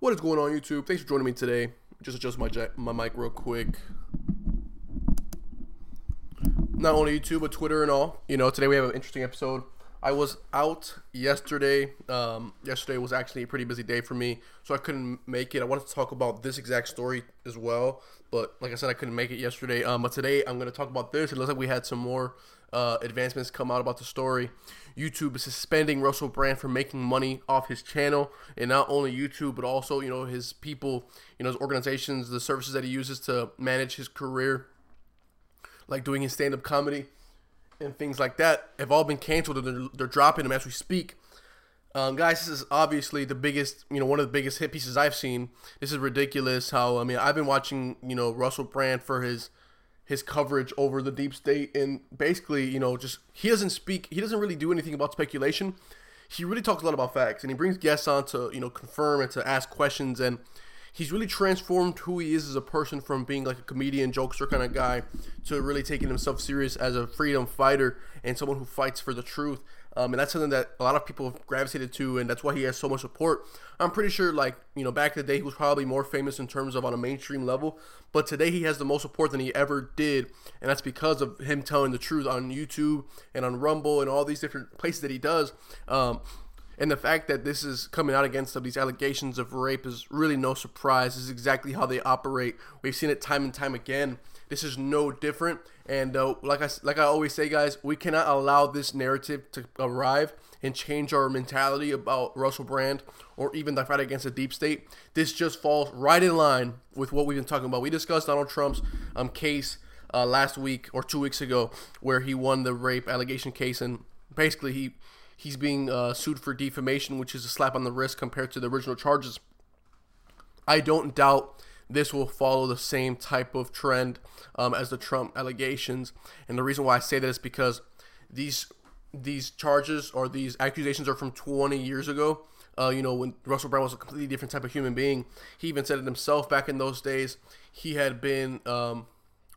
What is going on, YouTube? Thanks for joining me today. Just adjust my my mic real quick. Not only YouTube, but Twitter and all. You know, today we have an interesting episode. I was out yesterday. Um, yesterday was actually a pretty busy day for me, so I couldn't make it. I wanted to talk about this exact story as well, but like I said, I couldn't make it yesterday. Um, but today I'm going to talk about this. It looks like we had some more uh, advancements come out about the story. YouTube is suspending Russell Brand for making money off his channel, and not only YouTube, but also you know his people, you know his organizations, the services that he uses to manage his career, like doing his stand-up comedy and things like that have all been canceled and they're, they're dropping them as we speak. Um, guys, this is obviously the biggest, you know, one of the biggest hit pieces I've seen. This is ridiculous. How I mean, I've been watching, you know, Russell Brand for his his coverage over the deep state, and basically, you know, just he doesn't speak, he doesn't really do anything about speculation. He really talks a lot about facts, and he brings guests on to, you know, confirm and to ask questions and he's really transformed who he is as a person from being like a comedian, jokester kind of guy to really taking himself serious as a freedom fighter and someone who fights for the truth. Um, and that's something that a lot of people gravitated to, and that's why he has so much support. I'm pretty sure, like, you know, back in the day, he was probably more famous in terms of on a mainstream level, but today he has the most support than he ever did, and that's because of him telling the truth on YouTube and on Rumble and all these different places that he does. Um, and the fact that this is coming out against these allegations of rape is really no surprise. This is exactly how they operate. We've seen it time and time again. This is no different. And uh, like I like I always say, guys, we cannot allow this narrative to arrive and change our mentality about Russell Brand or even the fight against the deep state. This just falls right in line with what we've been talking about. We discussed Donald Trump's um, case uh, last week or two weeks ago, where he won the rape allegation case, and basically he he's being uh, sued for defamation, which is a slap on the wrist compared to the original charges. I don't doubt this will follow the same type of trend um, as the Trump allegations, and the reason why I say that is because these these charges or these accusations are from 20 years ago. Uh, you know, when Russell Brand was a completely different type of human being. He even said it himself back in those days. He had been um,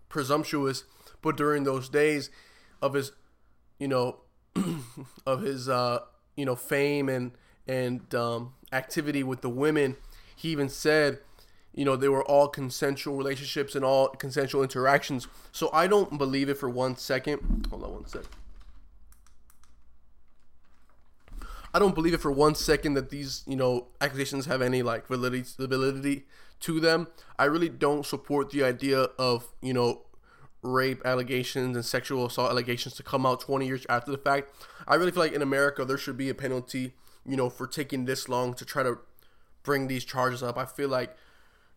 presumptuous, but during those days of his, you know, of his uh, you know fame and and um, activity with the women, he even said, you know, they were all consensual relationships and all consensual interactions. So I don't believe it for one second. Hold on one sec. I don't believe it for one second that these, you know, accusations have any like validity, validity to them. I really don't support the idea of, you know, rape allegations and sexual assault allegations to come out 20 years after the fact. I really feel like in America there should be a penalty, you know, for taking this long to try to bring these charges up. I feel like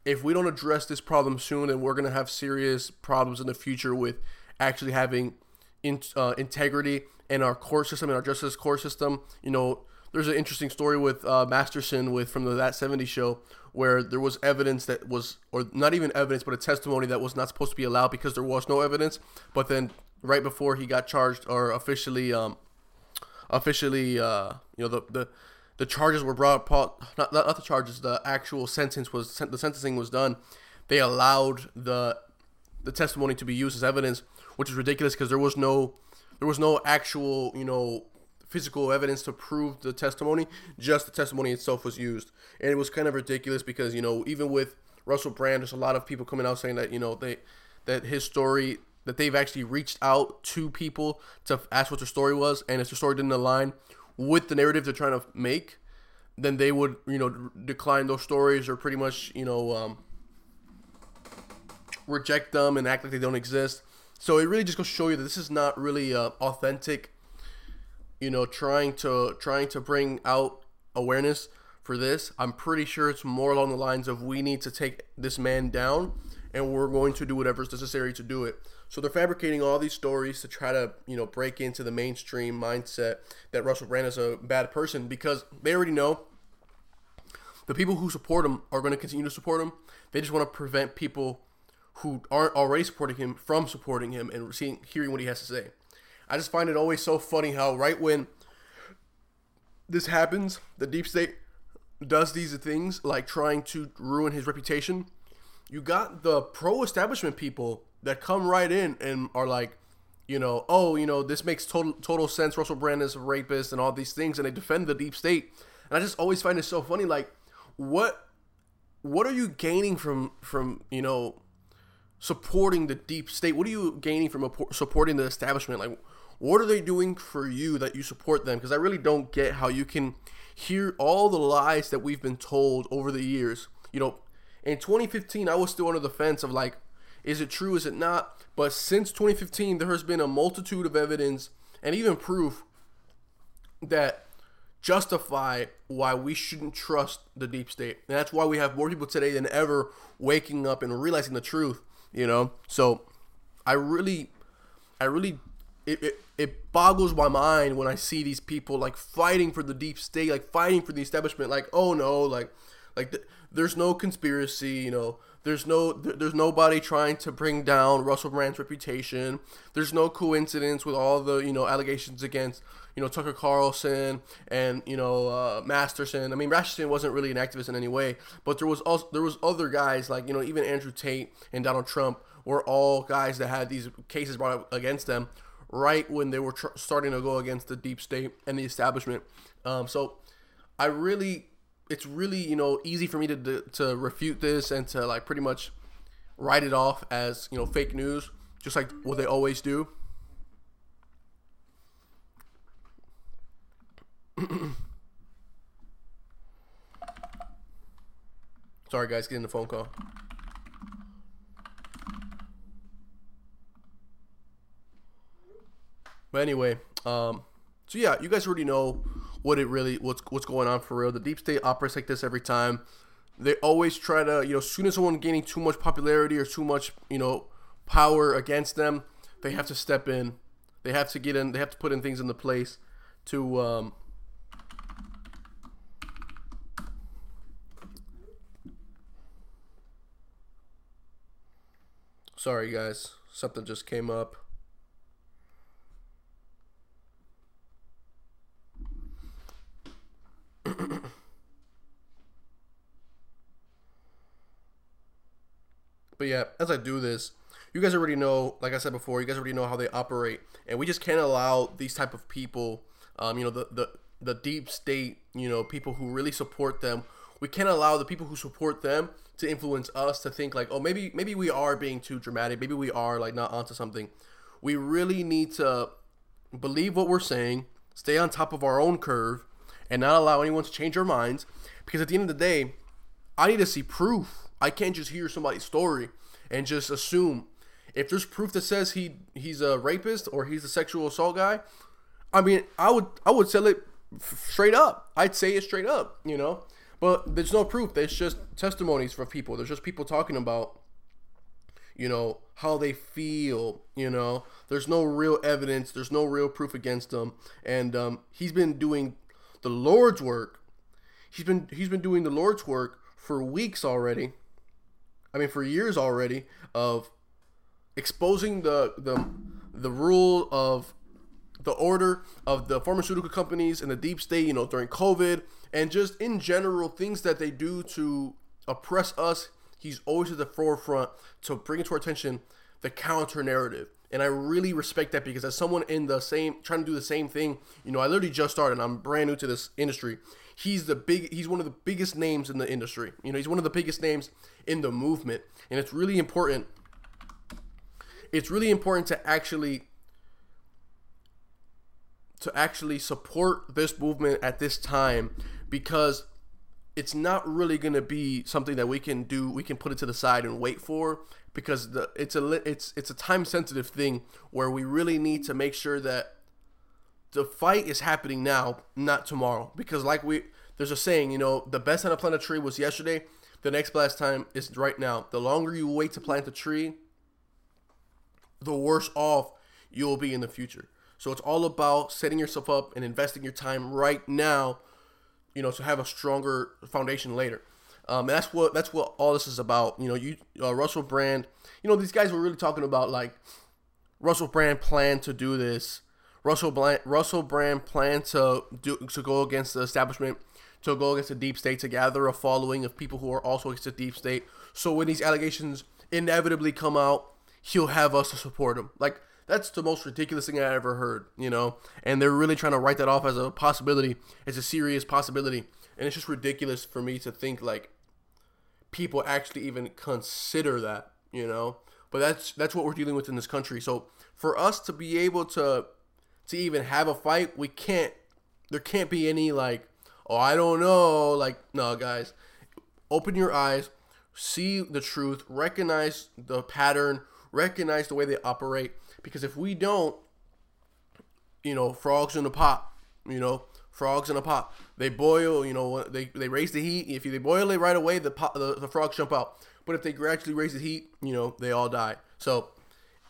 if we don't address this problem soon, then we're going to have serious problems in the future with actually having in, uh, integrity in our court system, in our justice court system. You know, there's an interesting story with uh, Masterson with from the That 70 show where there was evidence that was, or not even evidence, but a testimony that was not supposed to be allowed because there was no evidence. But then right before he got charged or officially, um, officially, uh, you know, the the the charges were brought, not, not the charges, the actual sentence was the sentencing was done. They allowed the the testimony to be used as evidence, which is ridiculous because there was no there was no actual you know physical evidence to prove the testimony. Just the testimony itself was used, and it was kind of ridiculous because you know even with Russell Brand, there's a lot of people coming out saying that you know they that his story that they've actually reached out to people to ask what their story was, and if their story didn't align with the narrative they're trying to make, then they would you know decline those stories or pretty much you know um, reject them and act like they don't exist. So it really just goes to show you that this is not really uh, authentic you know, trying to trying to bring out awareness for this. I'm pretty sure it's more along the lines of we need to take this man down and we're going to do whatever's necessary to do it. So they're fabricating all these stories to try to, you know, break into the mainstream mindset that Russell Brand is a bad person because they already know the people who support him are going to continue to support him. They just want to prevent people who aren't already supporting him from supporting him and seeing hearing what he has to say. I just find it always so funny how right when this happens, the deep state does these things like trying to ruin his reputation. You got the pro establishment people that come right in and are like, you know, oh, you know, this makes total total sense. Russell Brand is a rapist and all these things, and they defend the deep state. And I just always find it so funny. Like, what what are you gaining from from you know supporting the deep state? What are you gaining from supporting the establishment? Like, what are they doing for you that you support them? Because I really don't get how you can hear all the lies that we've been told over the years. You know, in 2015, I was still under the fence of like, is it true? Is it not? But since 2015, there has been a multitude of evidence and even proof that justify why we shouldn't trust the deep state. And that's why we have more people today than ever waking up and realizing the truth, you know? So I really, I really, it, it, it boggles my mind when I see these people like fighting for the deep state, like fighting for the establishment, like, oh no, like, like th- there's no conspiracy, you know, there's no there's nobody trying to bring down Russell Brand's reputation. There's no coincidence with all the you know allegations against you know Tucker Carlson and you know uh, Masterson. I mean Masterson wasn't really an activist in any way, but there was also there was other guys like you know even Andrew Tate and Donald Trump were all guys that had these cases brought up against them right when they were tr- starting to go against the deep state and the establishment. Um, so I really it's really you know easy for me to to refute this and to like pretty much write it off as you know fake news, just like what they always do. Sorry, guys, getting the phone call. But anyway, um, so yeah, you guys already know what it really what's what's going on for real. The deep state operates like this every time. They always try to, you know, as soon as someone gaining too much popularity or too much, you know, power against them, they have to step in. They have to get in. They have to put in things in the place to. Um, Sorry, guys. Something just came up. Yeah, as I do this, you guys already know, like I said before, you guys already know how they operate, and we just can't allow these type of people, um, you know, the the the deep state, you know, people who really support them. We can't allow the people who support them to influence us to think like, oh, maybe maybe we are being too dramatic, maybe we are like not onto something. We really need to believe what we're saying, stay on top of our own curve, and not allow anyone to change our minds. Because at the end of the day, I need to see proof I can't just hear somebody's story and just assume. If there's proof that says he he's a rapist or he's a sexual assault guy, I mean, I would I would sell it straight up. I'd say it straight up, you know. But there's no proof. There's just testimonies from people. There's just people talking about, you know, how they feel. You know, there's no real evidence. There's no real proof against them. And um, he's been doing the Lord's work. He's been he's been doing the Lord's work for weeks already I mean, for years already of exposing the the the rule of the order of the pharmaceutical companies and the deep state, you know, during COVID and just in general things that they do to oppress us. He's always at the forefront to bring to our attention the counter narrative. And I really respect that because as someone in the same trying to do the same thing, you know, I literally just started. I'm brand new to this industry he's the big he's one of the biggest names in the industry. You know, he's one of the biggest names in the movement, and it's really important. It's really important to actually to actually support this movement at this time because it's not really going to be something that we can do we can put it to the side and wait for because the it's a it's it's a time sensitive thing where we really need to make sure that the fight is happening now, not tomorrow. Because like we, there's a saying, you know, the best time to plant a tree was yesterday. The next best time is right now. The longer you wait to plant a tree, the worse off you will be in the future. So it's all about setting yourself up and investing your time right now, you know, to have a stronger foundation later. Um, and that's what that's what all this is about. You know, you uh, Russell Brand. You know, these guys were really talking about like Russell Brand planned to do this Russell Brand, Russell Brand planned to do to go against the establishment, to go against the deep state, to gather a following of people who are also against the deep state. So when these allegations inevitably come out, he'll have us to support him. Like that's the most ridiculous thing I ever heard, you know. And they're really trying to write that off as a possibility, as a serious possibility. And it's just ridiculous for me to think like people actually even consider that, you know. But that's that's what we're dealing with in this country. So for us to be able to to even have a fight, we can't. There can't be any like, oh, I don't know. Like, no, guys, open your eyes, see the truth, recognize the pattern, recognize the way they operate. Because if we don't, you know, frogs in a pot, you know, frogs in a pot. They boil, you know, they, they raise the heat. If they boil it right away, the, pot, the the frogs jump out. But if they gradually raise the heat, you know, they all die. So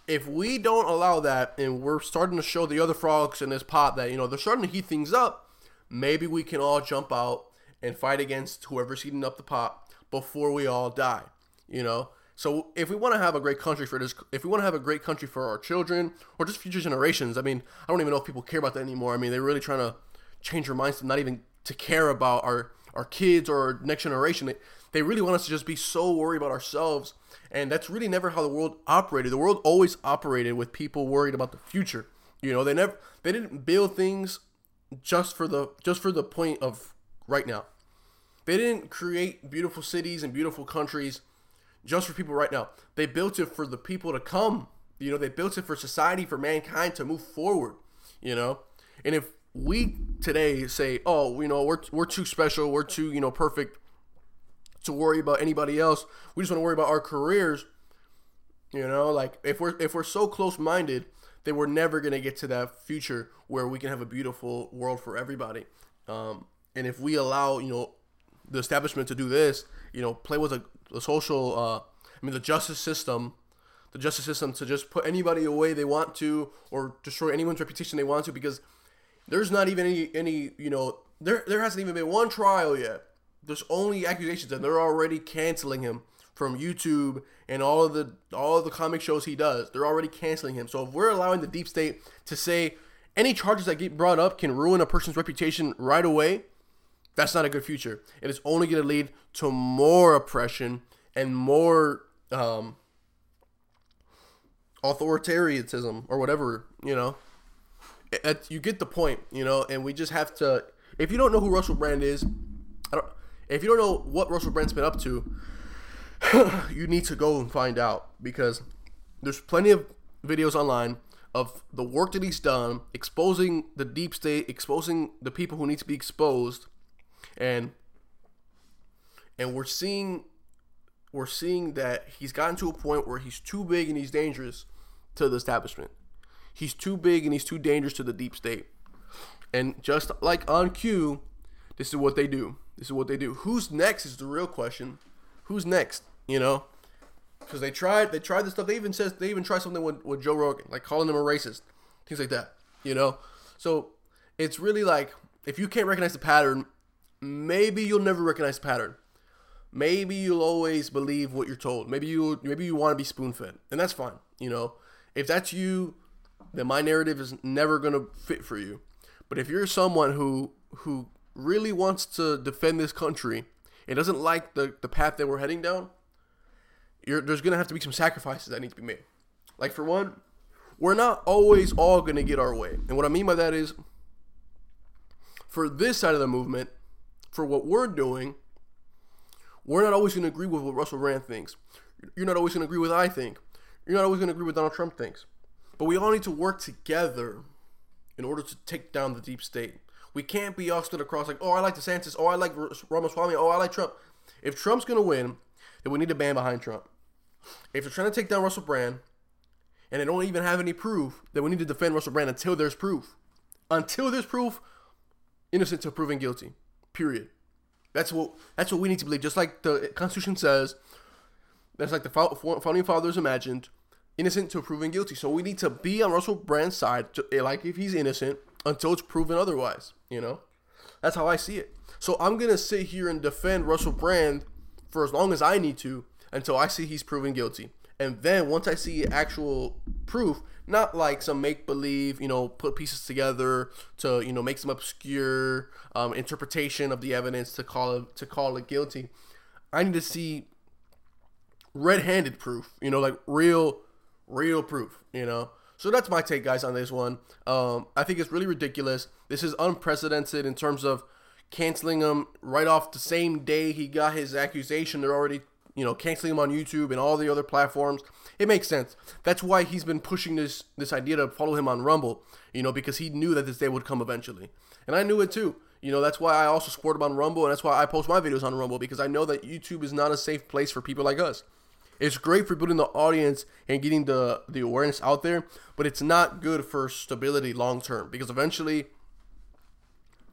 if we don't allow that, and we're starting to show the other frogs in this pot that you know they're starting to heat things up, maybe we can all jump out and fight against whoever's heating up the pot before we all die. You know, so if we want to have a great country for this, if we want to have a great country for our children or just future generations, I mean, I don't even know if people care about that anymore. I mean, they're really trying to change their minds to not even to care about our our kids or our next generation. They, they really want us to just be so worried about ourselves, and that's really never how the world operated. The world always operated with people worried about the future. You know, they never they didn't build things just for the just for the point of right now. They didn't create beautiful cities and beautiful countries just for people right now. They built it for the people to come. You know, they built it for society, for mankind to move forward. You know, and if we today say, oh, you know, we're we're too special, we're too you know perfect to worry about anybody else. We just want to worry about our careers. You know, like if we're if we're so close minded, then we're never gonna get to that future where we can have a beautiful world for everybody. Um, and if we allow, you know, the establishment to do this, you know, play with a, a social, uh, I mean, the justice system, the justice system to just put anybody away they want to or destroy anyone's reputation they want to because there's not even any, any you know, there, there hasn't even been one trial yet. There's only accusations and they're already canceling him from YouTube and all of the all of the comic shows he does. They're already canceling him. So if we're allowing the deep state to say any charges that get brought up can ruin a person's reputation right away, that's not a good future. It is only going to lead to more oppression and more um, authoritarianism or whatever, you know. It, you get the point, you know, and we just have to. If you don't know who Russell Brand is, I don't. If you don't know what Russell Brand's been up to, you need to go and find out because there's plenty of videos online of the work that he's done, exposing the deep state, exposing the people who need to be exposed, and and we're seeing we're seeing that he's gotten to a point where he's too big and he's dangerous to the establishment. He's too big and he's too dangerous to the deep state. And just like on cue, this is what they do. This is what they do. Who's next is the real question. Who's next? You know, because they tried they tried this stuff. They even says they even tried something with, with Joe Rogan, like calling him a racist, things like that. You know, so it's really like if you can't recognize the pattern, maybe you'll never recognize the pattern. Maybe you'll always believe what you're told. Maybe you maybe you want to be spoon fed, and that's fine. You know, if that's you, then my narrative is never gonna fit for you. But if you're someone who who really wants to defend this country and doesn't like the, the path that we're heading down, there's gonna have to be some sacrifices that need to be made. Like for one, we're not always all gonna get our way, and what I mean by that is, for this side of the movement, for what we're doing, we're not always going to agree with what Russell Brand thinks. You're not always going to agree with I think. You're not always going to agree with Donald Trump thinks. But we all need to work together in order to take down the deep state. We can't be all stood across like, oh, I like DeSantis. Oh, I like Ramaswamy. Oh, I like Trump. If Trump's going to win, then we need to ban behind Trump. If they're trying to take down Russell Brand and they don't even have any proof, then we need to defend Russell Brand until there's proof. Until there's proof, innocent until proven guilty. Period. That's what that's what we need to believe. Just like the Constitution says, that's like the founding fathers imagined, innocent to proven guilty. So we need to be on Russell Brand's side, to, like if he's innocent, until it's proven otherwise. You know, that's how I see it. So I'm gonna sit here and defend Russell Brand for as long as I need to until I see he's proven guilty. And then once I see actual proof, not like some make believe, you know, put pieces together to you know make some obscure um, interpretation of the evidence to call it to call it guilty. I need to see red-handed proof, you know, like real, real proof, you know. So that's my take, guys, on this one. Um, I think it's really ridiculous. This is unprecedented in terms of canceling him right off the same day he got his accusation. They're already you know, canceling him on YouTube and all the other platforms. It makes sense. That's why he's been pushing this this idea to follow him on Rumble, you know, because he knew that this day would come eventually. And I knew it too. You know, that's why I also support him on Rumble, and that's why I post my videos on Rumble because I know that YouTube is not a safe place for people like us. It's great for building the audience and getting the the awareness out there, but it's not good for stability long term because eventually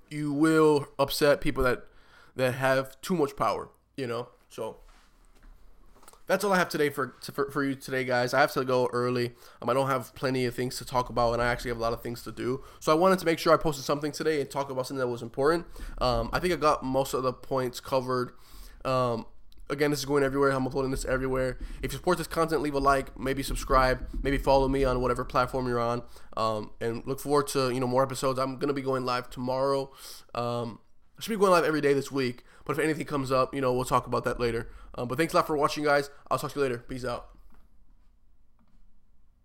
you will upset people that that have too much power, you know. So that's all I have today for, for for you today, guys. I have to go early. Um, I don't have plenty of things to talk about, and I actually have a lot of things to do. So I wanted to make sure I posted something today and talk about something that was important. Um, I think I got most of the points covered. Um, again, this is going everywhere. I'm uploading this everywhere. If you support this content, leave a like, maybe subscribe, maybe follow me on whatever platform you're on, um, and look forward to you know more episodes. I'm gonna be going live tomorrow. Um, I should be going live every day this week, but if anything comes up, you know, we'll talk about that later. Um, but thanks a lot for watching, guys. I'll talk to you later. Peace out.